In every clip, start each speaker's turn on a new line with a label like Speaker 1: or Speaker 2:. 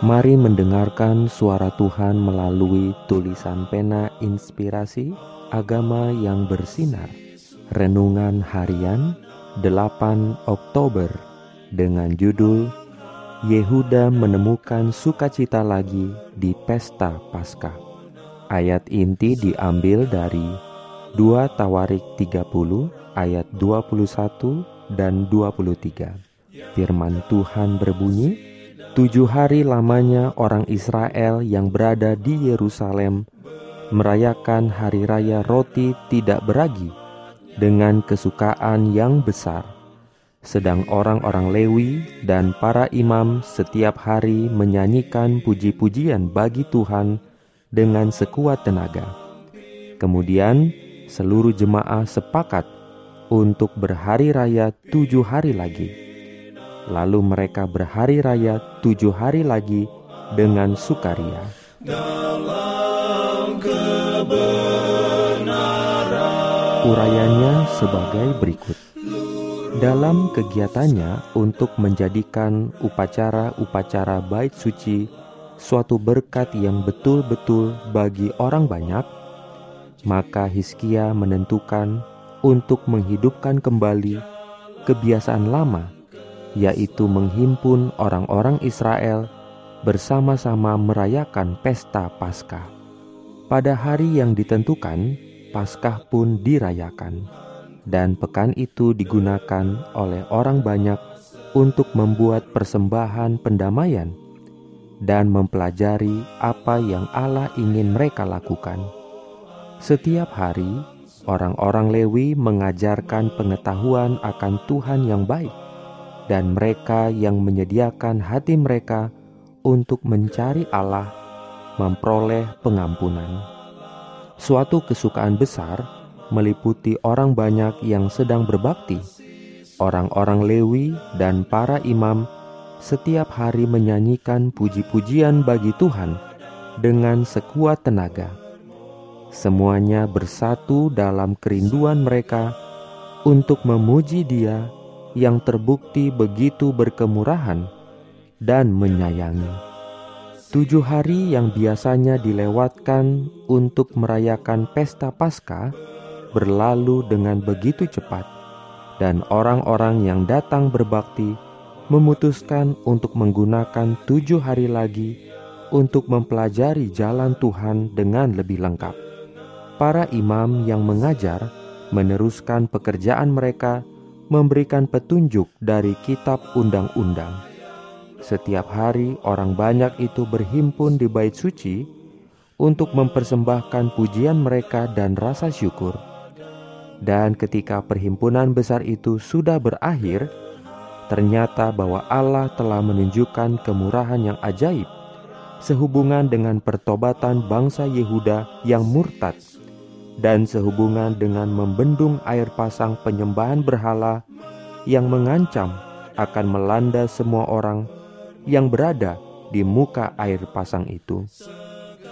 Speaker 1: Mari mendengarkan suara Tuhan melalui tulisan pena inspirasi agama yang bersinar. Renungan harian 8 Oktober dengan judul Yehuda menemukan sukacita lagi di pesta Paskah. Ayat inti diambil dari 2 Tawarik 30 ayat 21 dan 23. Firman Tuhan berbunyi, Tujuh hari lamanya orang Israel yang berada di Yerusalem merayakan hari raya roti tidak beragi dengan kesukaan yang besar. Sedang orang-orang Lewi dan para imam setiap hari menyanyikan puji-pujian bagi Tuhan dengan sekuat tenaga. Kemudian seluruh jemaah sepakat untuk berhari raya tujuh hari lagi. Lalu mereka berhari raya tujuh hari lagi dengan sukaria.
Speaker 2: Dalam kebenaran
Speaker 1: Urayanya sebagai berikut. Dalam kegiatannya untuk menjadikan upacara-upacara bait suci suatu berkat yang betul-betul bagi orang banyak, maka Hizkia menentukan untuk menghidupkan kembali kebiasaan lama, yaitu menghimpun orang-orang Israel bersama-sama merayakan pesta Paskah. Pada hari yang ditentukan, Paskah pun dirayakan, dan pekan itu digunakan oleh orang banyak untuk membuat persembahan pendamaian dan mempelajari apa yang Allah ingin mereka lakukan. Setiap hari, orang-orang Lewi mengajarkan pengetahuan akan Tuhan yang baik, dan mereka yang menyediakan hati mereka untuk mencari Allah memperoleh pengampunan. Suatu kesukaan besar meliputi orang banyak yang sedang berbakti. Orang-orang Lewi dan para imam setiap hari menyanyikan puji-pujian bagi Tuhan dengan sekuat tenaga. Semuanya bersatu dalam kerinduan mereka untuk memuji Dia yang terbukti begitu berkemurahan dan menyayangi. Tujuh hari yang biasanya dilewatkan untuk merayakan pesta Paskah berlalu dengan begitu cepat, dan orang-orang yang datang berbakti memutuskan untuk menggunakan tujuh hari lagi untuk mempelajari jalan Tuhan dengan lebih lengkap. Para imam yang mengajar meneruskan pekerjaan mereka, memberikan petunjuk dari Kitab Undang-Undang setiap hari orang banyak itu berhimpun di bait suci untuk mempersembahkan pujian mereka dan rasa syukur. Dan ketika perhimpunan besar itu sudah berakhir, ternyata bahwa Allah telah menunjukkan kemurahan yang ajaib sehubungan dengan pertobatan bangsa Yehuda yang murtad dan sehubungan dengan membendung air pasang penyembahan berhala yang mengancam akan melanda semua orang yang berada di muka air pasang itu.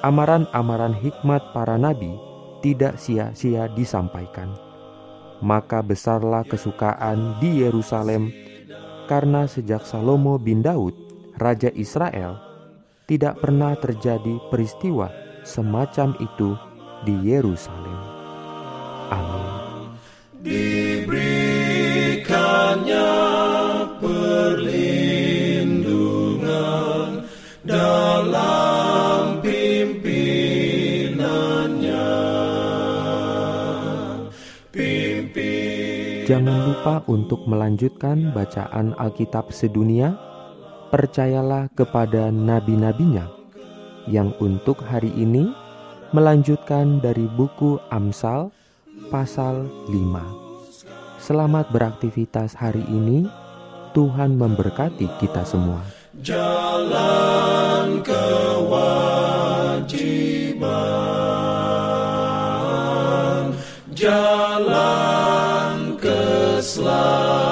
Speaker 1: Amaran-amaran hikmat para nabi tidak sia-sia disampaikan. Maka besarlah kesukaan di Yerusalem karena sejak Salomo bin Daud, raja Israel, tidak pernah terjadi peristiwa semacam itu di Yerusalem. Amin.
Speaker 2: diberikannya perlindungan dalam pimpinannya. Pimpin
Speaker 1: Jangan lupa untuk melanjutkan bacaan Alkitab sedunia. Percayalah kepada nabi-nabinya yang untuk hari ini melanjutkan dari buku Amsal pasal 5. Selamat beraktivitas hari ini. Tuhan memberkati kita semua.
Speaker 2: Jalan kewajiban, jalan keselamatan.